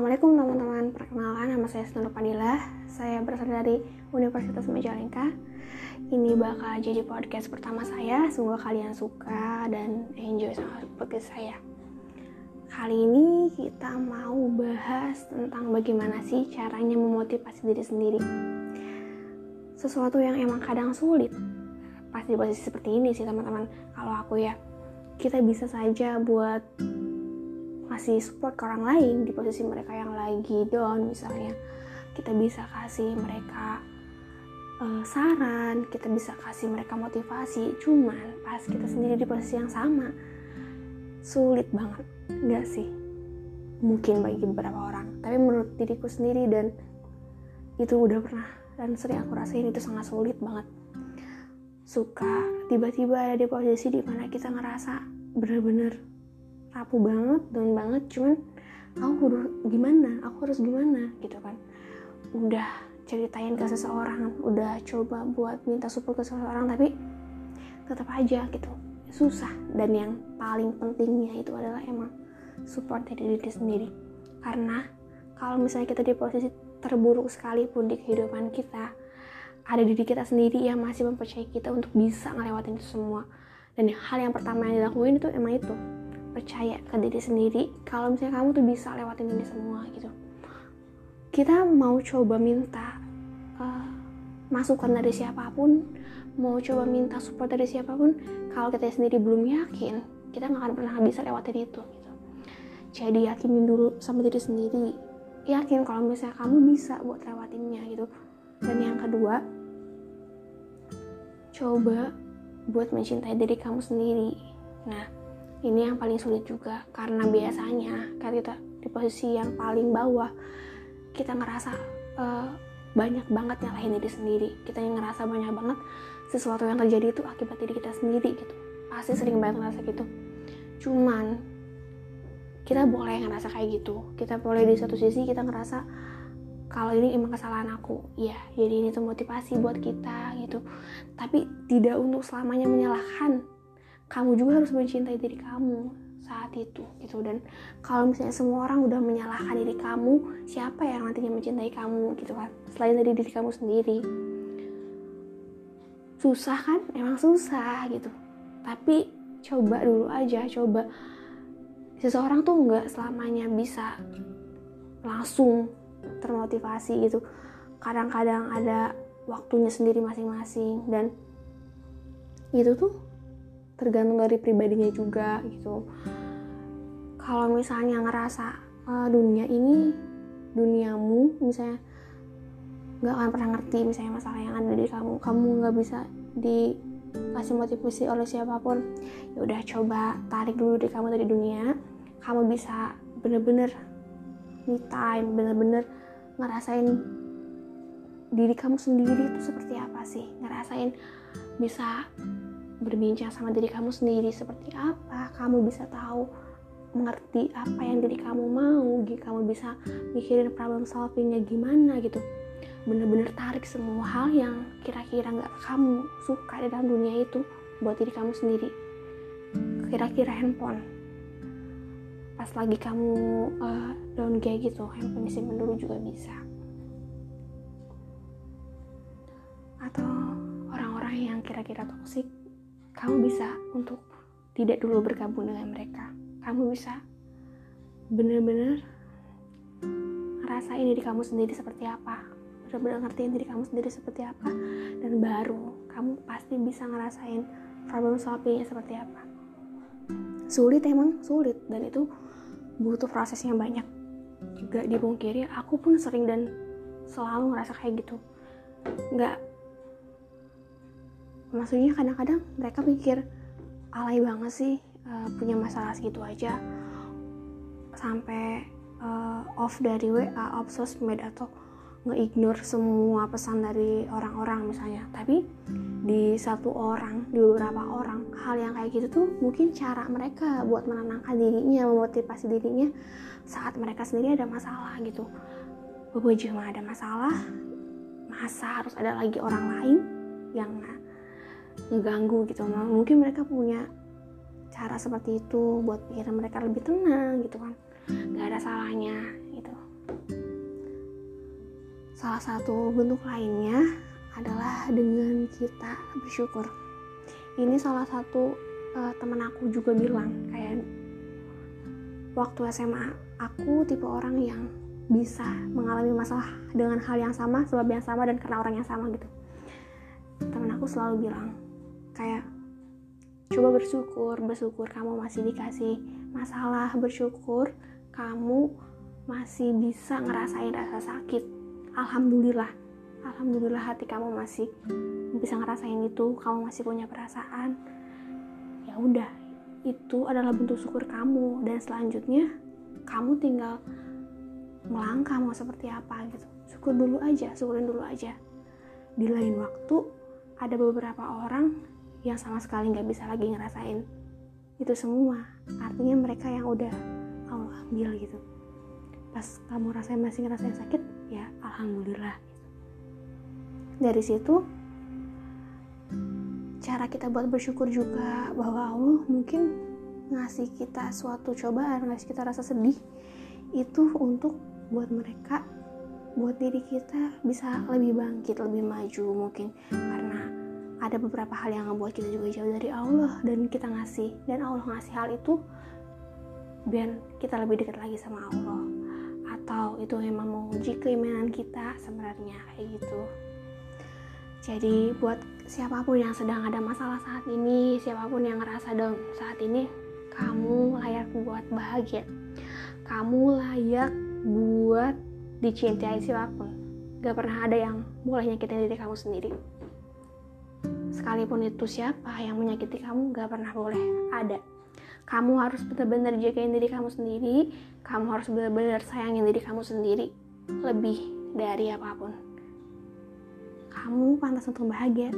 Assalamualaikum teman-teman, perkenalkan nama saya Senur Padilla. Saya berasal dari Universitas Majalengka Ini bakal jadi podcast pertama saya. Semoga kalian suka dan enjoy sama podcast saya. Kali ini kita mau bahas tentang bagaimana sih caranya memotivasi diri sendiri. Sesuatu yang emang kadang sulit Pasti posisi seperti ini sih teman-teman. Kalau aku ya kita bisa saja buat ngasih support ke orang lain di posisi mereka yang lagi down misalnya. Kita bisa kasih mereka uh, saran kita bisa kasih mereka motivasi. Cuman pas kita sendiri di posisi yang sama sulit banget. Nggak sih? Mungkin bagi beberapa orang. Tapi menurut diriku sendiri dan itu udah pernah dan sering aku rasain itu sangat sulit banget. Suka tiba-tiba ada di posisi di mana kita ngerasa bener-bener rapuh banget down banget cuman aku harus gimana aku harus gimana gitu kan. Udah ceritain ke seseorang udah coba buat minta support ke seseorang tapi tetap aja gitu susah. Dan yang paling pentingnya itu adalah emang support dari diri sendiri. Karena kalau misalnya kita di posisi terburuk sekalipun di kehidupan kita ada diri kita sendiri yang masih mempercayai kita untuk bisa ngelewatin itu semua. Dan hal yang pertama yang dilakuin itu emang itu percaya ke diri sendiri kalau misalnya kamu tuh bisa lewatin ini semua gitu. Kita mau coba minta uh, masukan dari siapa pun mau coba minta support dari siapa pun kalau kita sendiri belum yakin kita nggak akan pernah bisa lewatin itu gitu. Jadi yakinin dulu sama diri sendiri. Yakin kalau misalnya kamu bisa buat lewatinnya gitu. Dan yang kedua coba buat mencintai diri kamu sendiri. Nah ini yang paling sulit juga karena biasanya kan kita di posisi yang paling bawah kita ngerasa uh, banyak banget nyalahin diri sendiri. Kita yang ngerasa banyak banget sesuatu yang terjadi itu akibat diri kita sendiri gitu. Pasti sering banget ngerasa gitu. Cuman kita boleh ngerasa kayak gitu. Kita boleh di satu sisi kita ngerasa kalau ini emang kesalahan aku. Ya jadi ini tuh motivasi buat kita gitu. Tapi tidak untuk selamanya menyalahkan kamu juga harus mencintai diri kamu saat itu gitu. Dan kalau misalnya semua orang udah menyalahkan diri kamu siapa yang nantinya mencintai kamu gitu kan? Selain dari diri kamu sendiri. Susah kan? Emang susah gitu. Tapi coba dulu aja coba. Seseorang tuh nggak selamanya bisa langsung termotivasi gitu. Kadang-kadang ada waktunya sendiri masing-masing dan itu tuh tergantung dari pribadinya juga gitu. Kalau misalnya ngerasa uh, dunia ini duniamu misalnya nggak akan pernah ngerti misalnya masalah yang ada di kamu kamu nggak bisa dikasih motivasi oleh siapa pun ya udah coba tarik dulu dari kamu dari dunia kamu bisa bener-bener me time bener-bener ngerasain diri kamu sendiri itu seperti apa sih? Ngerasain bisa berbincang sama diri kamu sendiri seperti apa kamu bisa tahu mengerti apa yang diri kamu mau kamu bisa mikirin problem solvingnya gimana gitu. Bener-bener tarik semua hal yang kira-kira nggak kamu suka di dalam dunia itu buat diri kamu sendiri. Kira-kira handphone. Pas lagi kamu uh, down kayak gitu handphone disimpan dulu juga bisa. Atau orang-orang yang kira-kira toksik kamu bisa untuk tidak dulu bergabung dengan mereka. Kamu bisa benar-benar ngerasain diri kamu sendiri seperti apa. Benar-benar ngertiin diri kamu sendiri seperti apa. Dan baru kamu pasti bisa ngerasain problem solvingnya seperti apa. Sulit emang sulit. Dan itu butuh proses yang banyak gak dipungkiri. Aku pun sering dan selalu ngerasa kayak gitu. Nggak maksudnya kadang-kadang mereka pikir alay banget sih uh, punya masalah segitu aja. Sampai uh, off dari WA, off sosmed atau nge-ignore semua pesan dari orang-orang misalnya. Tapi di satu orang, di beberapa orang hal yang kayak gitu tuh mungkin cara mereka buat menenangkan dirinya, memotivasi dirinya saat mereka sendiri ada masalah gitu. Gue cuma ada masalah masa harus ada lagi orang lain yang ngeganggu gitu mungkin mereka punya cara seperti itu buat pikiran mereka lebih tenang gitu kan. Nggak ada salahnya gitu. Salah satu bentuk lainnya adalah dengan kita bersyukur. Ini salah satu uh, teman aku juga bilang kayak waktu SMA aku tipe orang yang bisa mengalami masalah dengan hal yang sama sebab yang sama dan karena orang yang sama gitu. Teman aku selalu bilang coba bersyukur bersyukur kamu masih dikasih masalah bersyukur kamu masih bisa ngerasain rasa sakit. Alhamdulillah alhamdulillah hati kamu masih bisa ngerasain itu kamu masih punya perasaan. Ya udah itu adalah bentuk syukur kamu. Dan selanjutnya kamu tinggal melangkah mau seperti apa gitu. Syukur dulu aja syukurin dulu aja. Di lain waktu ada beberapa orang yang sama sekali nggak bisa lagi ngerasain. Itu semua artinya mereka yang udah Allah ambil gitu. Pas kamu rasain masih ngerasain sakit ya alhamdulillah dari situ cara kita buat bersyukur juga bahwa Allah mungkin ngasih kita suatu cobaan ngasih kita rasa sedih itu untuk buat mereka buat diri kita bisa lebih bangkit lebih maju mungkin ada beberapa hal yang membuat kita juga jauh dari Allah. Dan kita ngasih dan Allah ngasih hal itu biar kita lebih dekat lagi sama Allah. Atau itu memang menguji keimanan kita sebenarnya kayak gitu. Jadi buat siapa pun yang sedang ada masalah saat ini siapa pun yang ngerasa down saat ini kamu layak buat bahagia. Kamu layak buat dicintai siapa pun. Gak pernah ada yang boleh nyakitin diri kamu sendiri sekalipun itu siapa yang menyakiti kamu gak pernah boleh ada. Kamu harus benar-benar jagain diri kamu sendiri. Kamu harus benar-benar sayangin diri kamu sendiri. Lebih dari apa pun. Kamu pantas untuk bahagia